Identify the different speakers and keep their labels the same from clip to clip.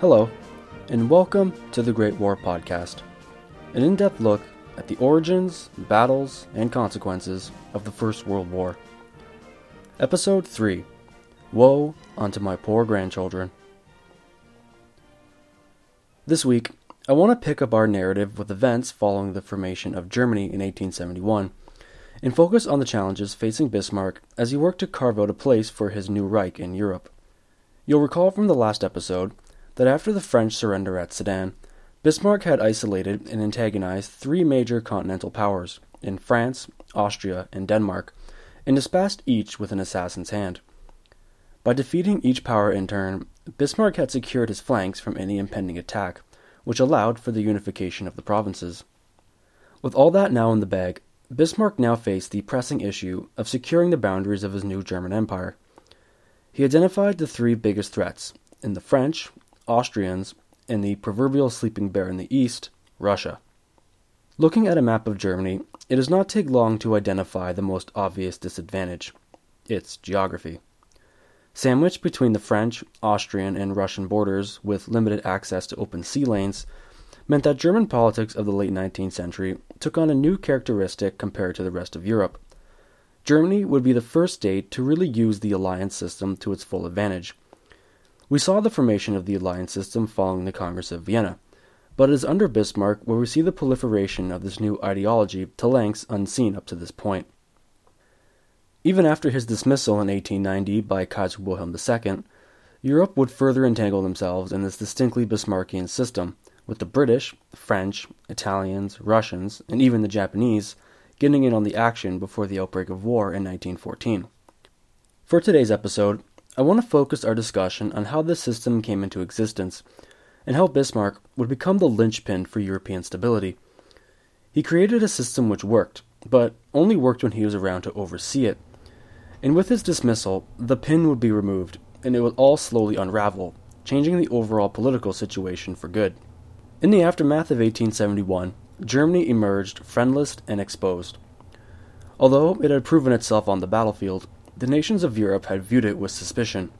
Speaker 1: Hello, and welcome to the Great War Podcast, an in depth look at the origins, battles, and consequences of the First World War. Episode 3 Woe unto my poor grandchildren. This week, I want to pick up our narrative with events following the formation of Germany in 1871 and focus on the challenges facing Bismarck as he worked to carve out a place for his new Reich in Europe. You'll recall from the last episode that after the French surrender at Sedan, Bismarck had isolated and antagonized three major continental powers in France, Austria, and Denmark, and dispatched each with an assassin's hand. By defeating each power in turn, Bismarck had secured his flanks from any impending attack, which allowed for the unification of the provinces. With all that now in the bag, Bismarck now faced the pressing issue of securing the boundaries of his new German Empire. He identified the three biggest threats in the French, Austrians, and the proverbial sleeping bear in the east, Russia. Looking at a map of Germany, it does not take long to identify the most obvious disadvantage its geography. Sandwiched between the French, Austrian, and Russian borders with limited access to open sea lanes, meant that German politics of the late 19th century took on a new characteristic compared to the rest of Europe. Germany would be the first state to really use the alliance system to its full advantage. We saw the formation of the alliance system following the Congress of Vienna, but it is under Bismarck where we see the proliferation of this new ideology to lengths unseen up to this point. Even after his dismissal in 1890 by Kaiser Wilhelm II, Europe would further entangle themselves in this distinctly Bismarckian system, with the British, French, Italians, Russians, and even the Japanese getting in on the action before the outbreak of war in 1914. For today's episode, I want to focus our discussion on how this system came into existence and how Bismarck would become the linchpin for European stability. He created a system which worked, but only worked when he was around to oversee it. And with his dismissal, the pin would be removed, and it would all slowly unravel, changing the overall political situation for good. In the aftermath of 1871, Germany emerged friendless and exposed. Although it had proven itself on the battlefield, the nations of Europe had viewed it with suspicion.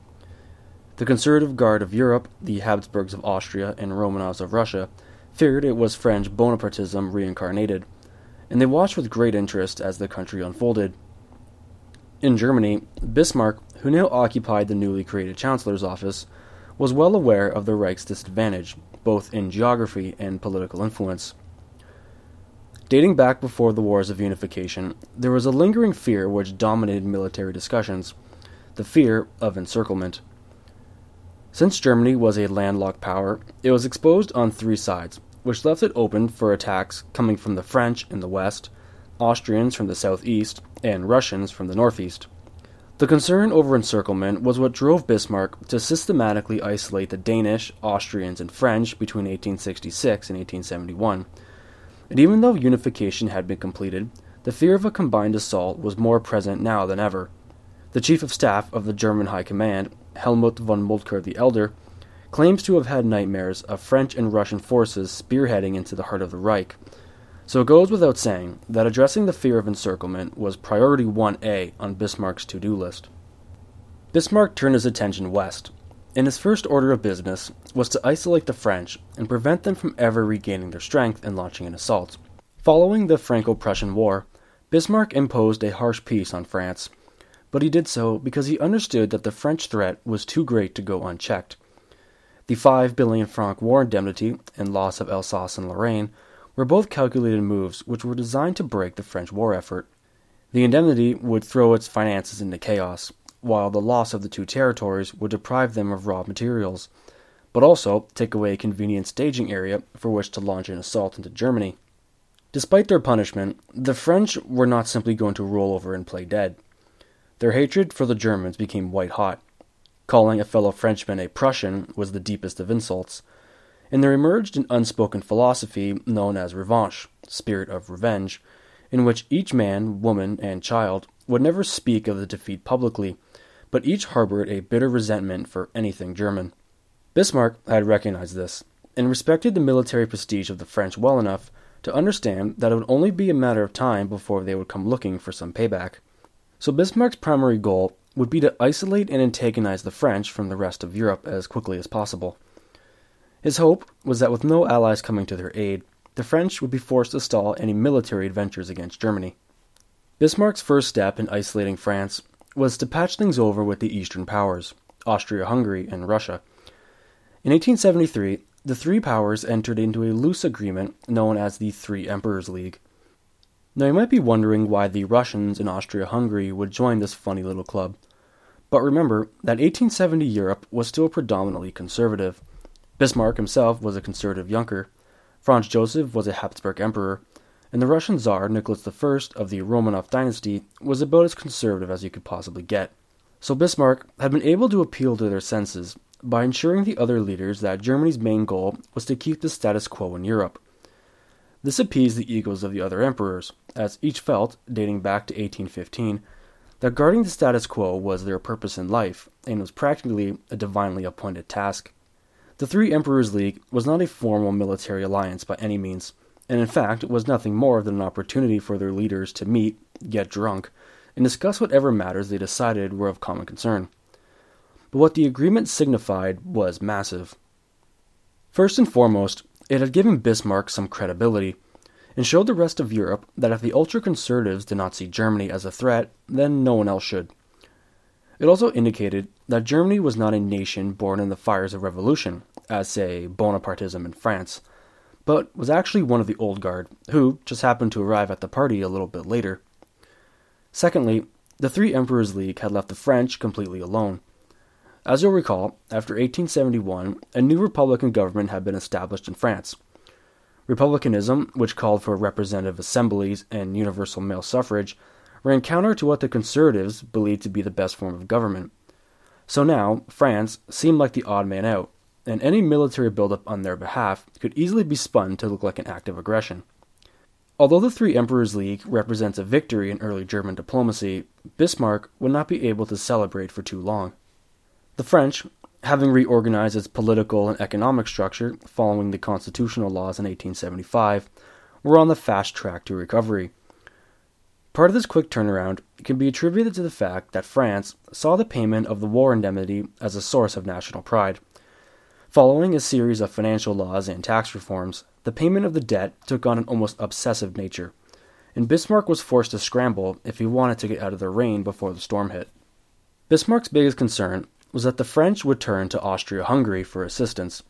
Speaker 1: The conservative guard of Europe, the Habsburgs of Austria and Romanovs of Russia, feared it was French Bonapartism reincarnated, and they watched with great interest as the country unfolded. In Germany, Bismarck, who now occupied the newly created Chancellor's office, was well aware of the Reich's disadvantage, both in geography and political influence. Dating back before the Wars of Unification, there was a lingering fear which dominated military discussions the fear of encirclement. Since Germany was a landlocked power, it was exposed on three sides, which left it open for attacks coming from the French in the west, Austrians from the southeast, and Russians from the northeast. The concern over encirclement was what drove Bismarck to systematically isolate the Danish, Austrians, and French between 1866 and 1871 and even though unification had been completed, the fear of a combined assault was more present now than ever. The Chief of Staff of the German High Command, Helmut von Moltke the Elder, claims to have had nightmares of French and Russian forces spearheading into the heart of the Reich. So it goes without saying that addressing the fear of encirclement was priority 1A on Bismarck's to do list. Bismarck turned his attention west, and his first order of business was to isolate the French and prevent them from ever regaining their strength and launching an assault. Following the Franco Prussian War, Bismarck imposed a harsh peace on France, but he did so because he understood that the French threat was too great to go unchecked. The 5 billion franc war indemnity and loss of Alsace and Lorraine were both calculated moves which were designed to break the French war effort. The indemnity would throw its finances into chaos, while the loss of the two territories would deprive them of raw materials, but also take away a convenient staging area for which to launch an assault into Germany. Despite their punishment, the French were not simply going to roll over and play dead. Their hatred for the Germans became white hot. Calling a fellow Frenchman a Prussian was the deepest of insults, and there emerged an unspoken philosophy known as revanche, spirit of revenge, in which each man, woman, and child would never speak of the defeat publicly but each harbored a bitter resentment for anything German. Bismarck had recognized this, and respected the military prestige of the French well enough to understand that it would only be a matter of time before they would come looking for some payback. So Bismarck's primary goal would be to isolate and antagonize the French from the rest of Europe as quickly as possible. His hope was that with no allies coming to their aid, the French would be forced to stall any military adventures against Germany. Bismarck's first step in isolating France was to patch things over with the Eastern powers, Austria Hungary and Russia. In 1873, the three powers entered into a loose agreement known as the Three Emperors League. Now, you might be wondering why the Russians and Austria Hungary would join this funny little club. But remember that 1870 Europe was still predominantly conservative. Bismarck himself was a conservative Junker, Franz Joseph was a Habsburg emperor, and the Russian Tsar Nicholas I of the Romanov dynasty was about as conservative as you could possibly get. So Bismarck had been able to appeal to their senses by ensuring the other leaders that Germany's main goal was to keep the status quo in Europe. This appeased the egos of the other emperors, as each felt, dating back to 1815, that guarding the status quo was their purpose in life and was practically a divinely appointed task. The Three Emperors League was not a formal military alliance by any means, and in fact it was nothing more than an opportunity for their leaders to meet, get drunk, and discuss whatever matters they decided were of common concern. But what the agreement signified was massive. First and foremost, it had given Bismarck some credibility and showed the rest of Europe that if the ultra conservatives did not see Germany as a threat, then no one else should. It also indicated that Germany was not a nation born in the fires of revolution, as, say, Bonapartism in France, but was actually one of the old guard, who just happened to arrive at the party a little bit later. Secondly, the Three Emperors League had left the French completely alone. As you'll recall, after 1871, a new republican government had been established in France Republicanism, which called for representative assemblies and universal male suffrage, ran counter to what the conservatives believed to be the best form of government. So now, France seemed like the odd man out, and any military buildup on their behalf could easily be spun to look like an act of aggression. Although the Three Emperors League represents a victory in early German diplomacy, Bismarck would not be able to celebrate for too long. The French, having reorganized its political and economic structure following the constitutional laws in 1875, were on the fast track to recovery. Part of this quick turnaround can be attributed to the fact that France saw the payment of the war indemnity as a source of national pride. Following a series of financial laws and tax reforms, the payment of the debt took on an almost obsessive nature, and Bismarck was forced to scramble if he wanted to get out of the rain before the storm hit. Bismarck's biggest concern was that the French would turn to Austria Hungary for assistance.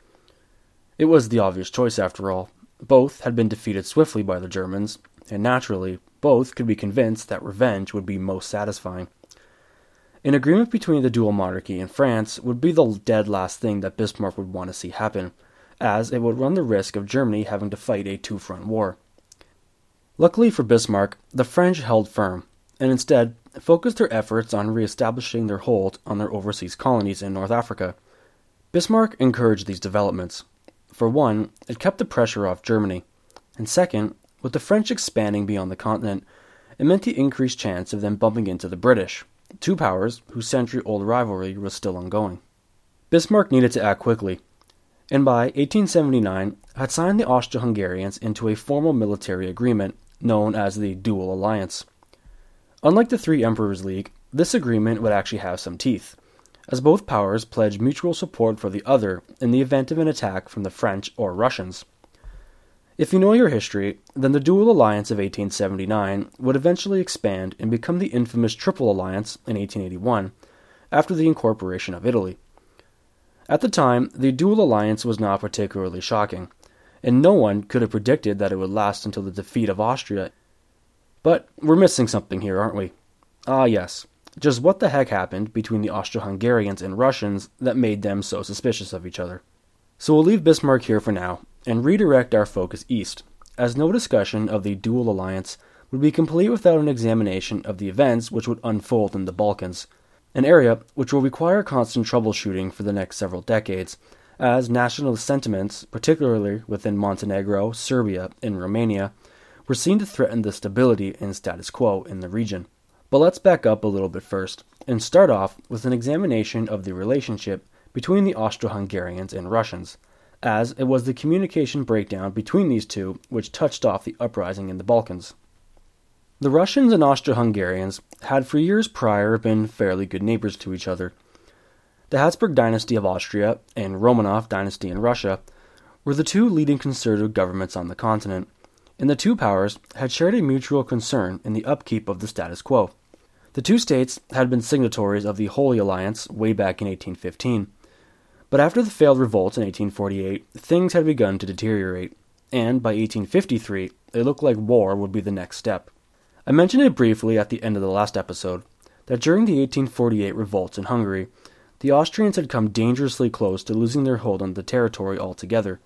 Speaker 1: It was the obvious choice, after all. Both had been defeated swiftly by the Germans, and naturally, both could be convinced that revenge would be most satisfying. An agreement between the dual monarchy and France would be the dead last thing that Bismarck would want to see happen, as it would run the risk of Germany having to fight a two front war. Luckily for Bismarck, the French held firm, and instead focused their efforts on re establishing their hold on their overseas colonies in North Africa. Bismarck encouraged these developments. For one, it kept the pressure off Germany, and second, with the French expanding beyond the continent, it meant the increased chance of them bumping into the British, two powers whose century old rivalry was still ongoing. Bismarck needed to act quickly, and by 1879 had signed the Austro Hungarians into a formal military agreement known as the Dual Alliance. Unlike the Three Emperors League, this agreement would actually have some teeth, as both powers pledged mutual support for the other in the event of an attack from the French or Russians. If you know your history, then the Dual Alliance of 1879 would eventually expand and become the infamous Triple Alliance in 1881, after the incorporation of Italy. At the time, the Dual Alliance was not particularly shocking, and no one could have predicted that it would last until the defeat of Austria but we're missing something here, aren't we? Ah, yes. Just what the heck happened between the Austro Hungarians and Russians that made them so suspicious of each other? So we'll leave Bismarck here for now and redirect our focus east, as no discussion of the dual alliance would be complete without an examination of the events which would unfold in the Balkans, an area which will require constant troubleshooting for the next several decades, as nationalist sentiments, particularly within Montenegro, Serbia, and Romania, were seen to threaten the stability and status quo in the region. But let's back up a little bit first and start off with an examination of the relationship between the Austro Hungarians and Russians, as it was the communication breakdown between these two which touched off the uprising in the Balkans. The Russians and Austro Hungarians had for years prior been fairly good neighbors to each other. The Habsburg dynasty of Austria and Romanov dynasty in Russia were the two leading conservative governments on the continent, and the two powers had shared a mutual concern in the upkeep of the status quo. The two states had been signatories of the Holy Alliance way back in 1815, but after the failed revolts in 1848, things had begun to deteriorate, and by 1853, it looked like war would be the next step. I mentioned it briefly at the end of the last episode that during the 1848 revolts in Hungary, the Austrians had come dangerously close to losing their hold on the territory altogether.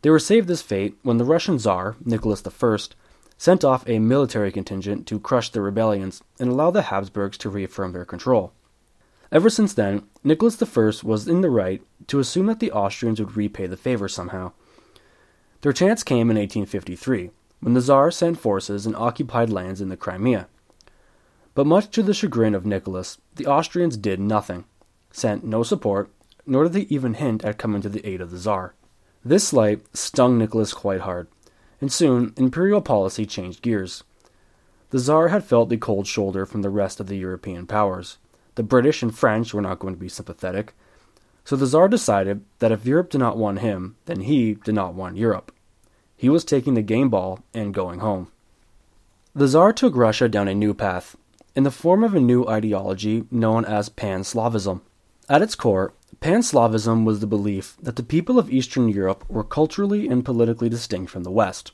Speaker 1: They were saved this fate when the Russian Tsar, Nicholas I, sent off a military contingent to crush the rebellions and allow the Habsburgs to reaffirm their control. Ever since then, Nicholas I was in the right to assume that the Austrians would repay the favor somehow. Their chance came in 1853, when the Tsar sent forces and occupied lands in the Crimea. But much to the chagrin of Nicholas, the Austrians did nothing, sent no support, nor did they even hint at coming to the aid of the Tsar. This slight stung Nicholas quite hard, and soon imperial policy changed gears. The Tsar had felt the cold shoulder from the rest of the European powers. The British and French were not going to be sympathetic, so the Tsar decided that if Europe did not want him, then he did not want Europe. He was taking the game ball and going home. The Tsar took Russia down a new path, in the form of a new ideology known as Pan Slavism. At its core, Pan Slavism was the belief that the people of Eastern Europe were culturally and politically distinct from the West.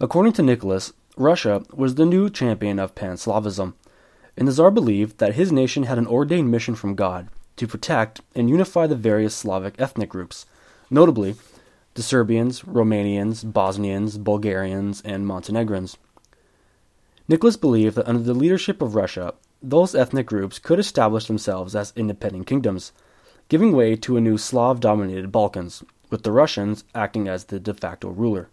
Speaker 1: According to Nicholas, Russia was the new champion of Pan Slavism, and the Tsar believed that his nation had an ordained mission from God to protect and unify the various Slavic ethnic groups, notably the Serbians, Romanians, Bosnians, Bulgarians, and Montenegrins. Nicholas believed that under the leadership of Russia, those ethnic groups could establish themselves as independent kingdoms, giving way to a new Slav dominated Balkans, with the Russians acting as the de facto ruler.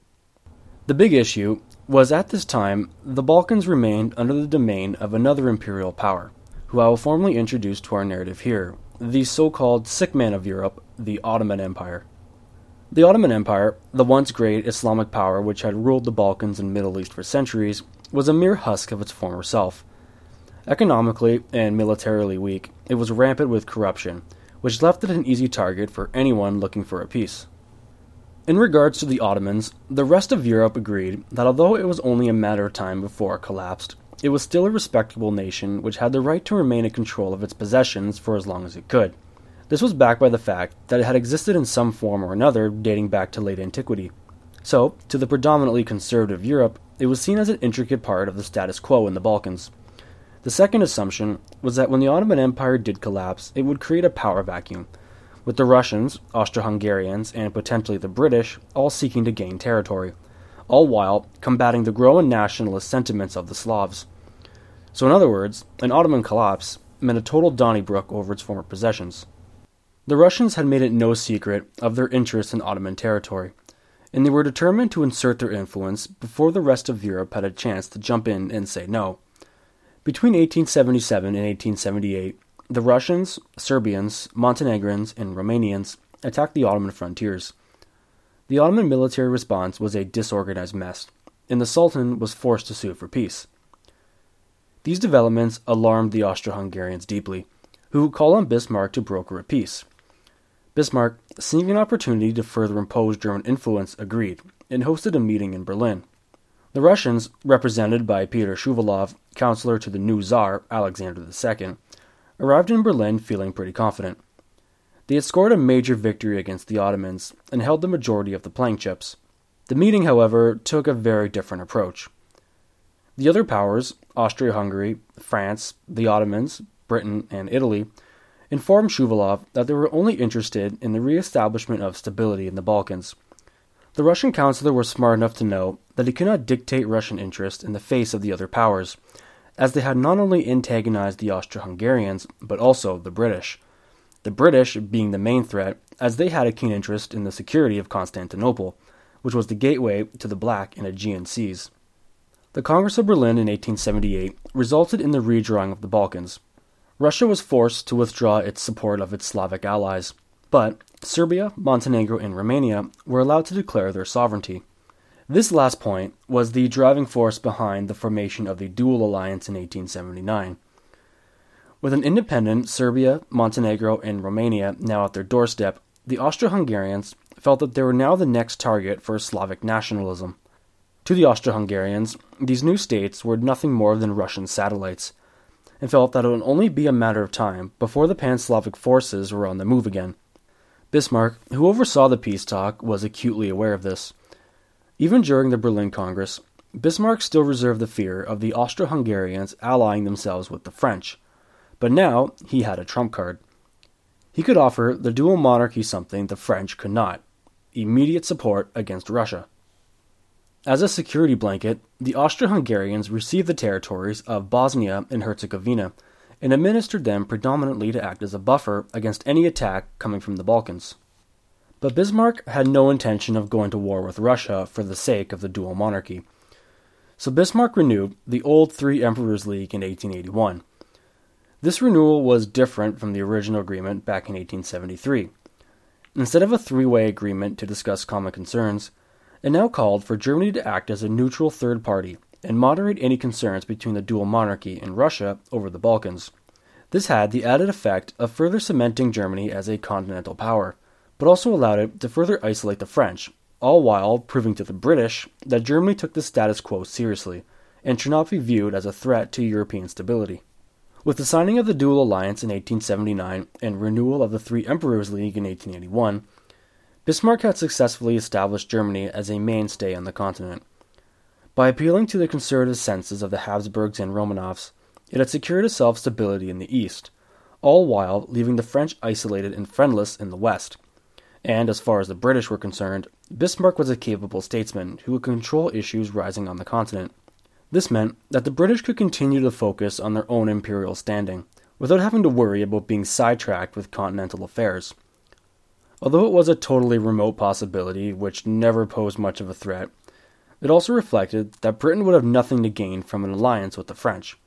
Speaker 1: The big issue was at this time the Balkans remained under the domain of another imperial power, who I will formally introduce to our narrative here the so called sick man of Europe, the Ottoman Empire. The Ottoman Empire, the once great Islamic power which had ruled the Balkans and Middle East for centuries, was a mere husk of its former self. Economically and militarily weak, it was rampant with corruption, which left it an easy target for anyone looking for a peace. In regards to the Ottomans, the rest of Europe agreed that although it was only a matter of time before it collapsed, it was still a respectable nation which had the right to remain in control of its possessions for as long as it could. This was backed by the fact that it had existed in some form or another dating back to late antiquity. So, to the predominantly conservative Europe, it was seen as an intricate part of the status quo in the Balkans. The second assumption was that when the Ottoman Empire did collapse, it would create a power vacuum, with the Russians, Austro Hungarians, and potentially the British all seeking to gain territory, all while combating the growing nationalist sentiments of the Slavs. So, in other words, an Ottoman collapse meant a total Donnybrook over its former possessions. The Russians had made it no secret of their interest in Ottoman territory and they were determined to insert their influence before the rest of Europe had a chance to jump in and say no. Between 1877 and 1878, the Russians, Serbians, Montenegrins, and Romanians attacked the Ottoman frontiers. The Ottoman military response was a disorganized mess, and the Sultan was forced to sue for peace. These developments alarmed the Austro Hungarians deeply, who called on Bismarck to broker a peace. Bismarck, seeing an opportunity to further impose German influence, agreed, and hosted a meeting in Berlin. The Russians, represented by Peter Shuvalov, counselor to the new Tsar, Alexander II, arrived in Berlin feeling pretty confident. They had scored a major victory against the Ottomans and held the majority of the playing chips. The meeting, however, took a very different approach. The other powers, Austria Hungary, France, the Ottomans, Britain, and Italy, informed Shuvalov that they were only interested in the re establishment of stability in the Balkans. The Russian counselor was smart enough to know that he could not dictate Russian interest in the face of the other powers, as they had not only antagonized the Austro Hungarians, but also the British. The British being the main threat, as they had a keen interest in the security of Constantinople, which was the gateway to the Black and Aegean Seas. The Congress of Berlin in 1878 resulted in the redrawing of the Balkans, Russia was forced to withdraw its support of its Slavic allies, but Serbia, Montenegro, and Romania were allowed to declare their sovereignty. This last point was the driving force behind the formation of the Dual Alliance in 1879. With an independent Serbia, Montenegro, and Romania now at their doorstep, the Austro Hungarians, felt that they were now the next target for Slavic nationalism. To the Austro Hungarians, these new states were nothing more than Russian satellites, and felt that it would only be a matter of time before the pan Slavic forces were on the move again. Bismarck, who oversaw the peace talk, was acutely aware of this. Even during the Berlin Congress, Bismarck still reserved the fear of the Austro Hungarians allying themselves with the French, but now he had a trump card. He could offer the dual monarchy something the French could not immediate support against Russia. As a security blanket, the Austro Hungarians received the territories of Bosnia and Herzegovina and administered them predominantly to act as a buffer against any attack coming from the Balkans. But Bismarck had no intention of going to war with Russia for the sake of the dual monarchy. So Bismarck renewed the old Three Emperors League in 1881. This renewal was different from the original agreement back in 1873. Instead of a three way agreement to discuss common concerns, it now called for Germany to act as a neutral third party and moderate any concerns between the dual monarchy and Russia over the Balkans. This had the added effect of further cementing Germany as a continental power, but also allowed it to further isolate the French, all while proving to the British that Germany took the status quo seriously and should not be viewed as a threat to European stability. With the signing of the dual alliance in 1879 and renewal of the Three Emperors League in 1881, Bismarck had successfully established Germany as a mainstay on the continent. By appealing to the conservative senses of the Habsburgs and Romanovs, it had secured itself stability in the east, all while leaving the French isolated and friendless in the west. And as far as the British were concerned, Bismarck was a capable statesman who would control issues rising on the continent. This meant that the British could continue to focus on their own imperial standing, without having to worry about being sidetracked with continental affairs. Although it was a totally remote possibility, which never posed much of a threat, it also reflected that Britain would have nothing to gain from an alliance with the French.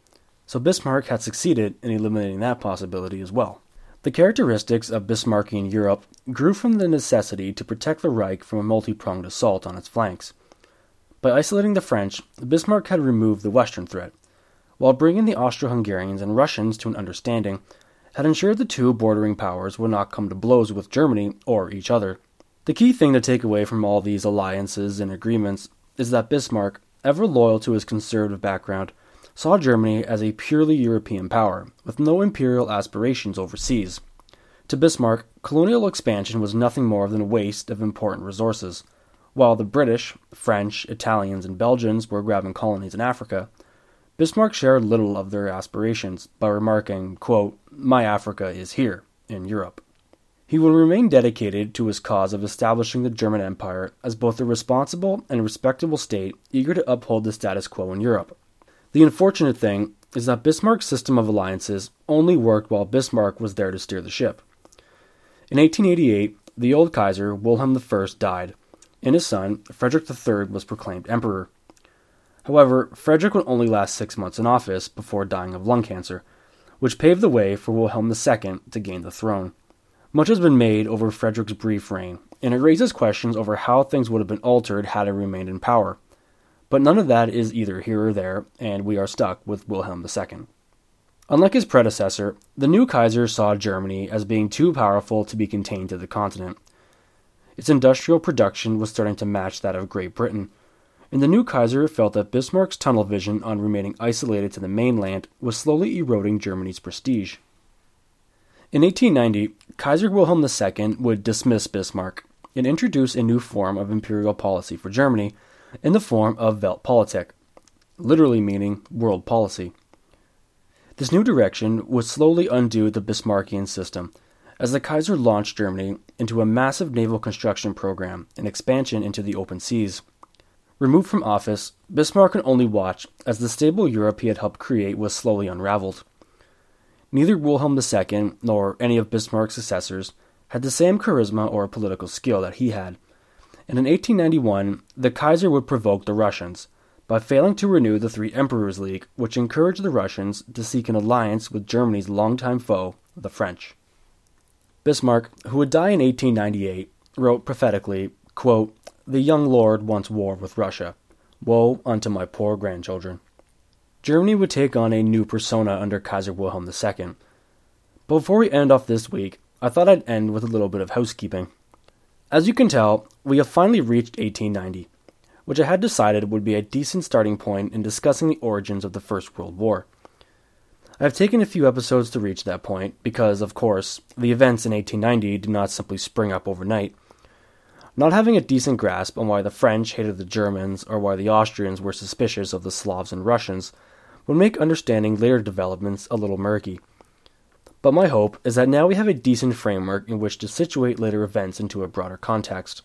Speaker 1: So Bismarck had succeeded in eliminating that possibility as well. The characteristics of Bismarckian Europe grew from the necessity to protect the Reich from a multi pronged assault on its flanks. By isolating the French, Bismarck had removed the Western threat, while bringing the Austro Hungarians and Russians to an understanding had ensured the two bordering powers would not come to blows with Germany or each other. The key thing to take away from all these alliances and agreements is that Bismarck, ever loyal to his conservative background, saw Germany as a purely European power, with no imperial aspirations overseas. To Bismarck, colonial expansion was nothing more than a waste of important resources. While the British, French, Italians, and Belgians were grabbing colonies in Africa, Bismarck shared little of their aspirations by remarking, quote, My Africa is here, in Europe. He would remain dedicated to his cause of establishing the German Empire as both a responsible and respectable state eager to uphold the status quo in Europe. The unfortunate thing is that Bismarck's system of alliances only worked while Bismarck was there to steer the ship. In 1888, the old Kaiser, Wilhelm I, died, and his son, Frederick III, was proclaimed emperor. However, Frederick would only last six months in office before dying of lung cancer, which paved the way for Wilhelm II to gain the throne. Much has been made over Frederick's brief reign, and it raises questions over how things would have been altered had he remained in power. But none of that is either here or there, and we are stuck with Wilhelm II. Unlike his predecessor, the new Kaiser saw Germany as being too powerful to be contained to the continent. Its industrial production was starting to match that of Great Britain, and the new Kaiser felt that Bismarck's tunnel vision on remaining isolated to the mainland was slowly eroding Germany's prestige. In 1890, Kaiser Wilhelm II would dismiss Bismarck and introduce a new form of imperial policy for Germany in the form of Weltpolitik, literally meaning world policy. This new direction would slowly undo the Bismarckian system as the Kaiser launched Germany into a massive naval construction program and expansion into the open seas. Removed from office, Bismarck could only watch as the stable Europe he had helped create was slowly unraveled. Neither Wilhelm II nor any of Bismarck's successors had the same charisma or political skill that he had, and in 1891 the Kaiser would provoke the Russians by failing to renew the Three Emperors League, which encouraged the Russians to seek an alliance with Germany's longtime foe, the French. Bismarck, who would die in 1898, wrote prophetically, quote, the young lord wants war with Russia. Woe unto my poor grandchildren. Germany would take on a new persona under Kaiser Wilhelm II. Before we end off this week, I thought I'd end with a little bit of housekeeping. As you can tell, we have finally reached 1890, which I had decided would be a decent starting point in discussing the origins of the First World War. I have taken a few episodes to reach that point because, of course, the events in 1890 did not simply spring up overnight. Not having a decent grasp on why the French hated the Germans or why the Austrians were suspicious of the Slavs and Russians would make understanding later developments a little murky. But my hope is that now we have a decent framework in which to situate later events into a broader context.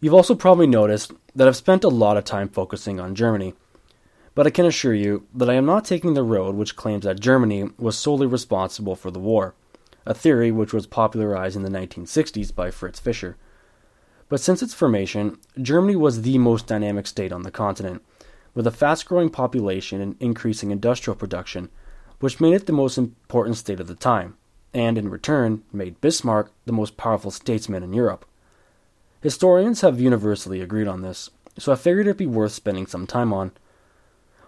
Speaker 1: You've also probably noticed that I've spent a lot of time focusing on Germany but I can assure you that I am not taking the road which claims that Germany was solely responsible for the war, a theory which was popularized in the 1960s by Fritz Fischer. But since its formation, Germany was the most dynamic state on the continent, with a fast growing population and increasing industrial production, which made it the most important state of the time, and in return made Bismarck the most powerful statesman in Europe. Historians have universally agreed on this, so I figured it'd be worth spending some time on.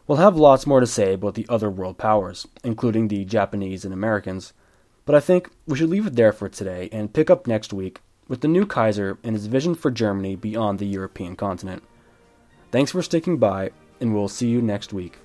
Speaker 1: We'll have lots more to say about the other world powers, including the Japanese and Americans, but I think we should leave it there for today and pick up next week with the new Kaiser and his vision for Germany beyond the European continent. Thanks for sticking by, and we'll see you next week.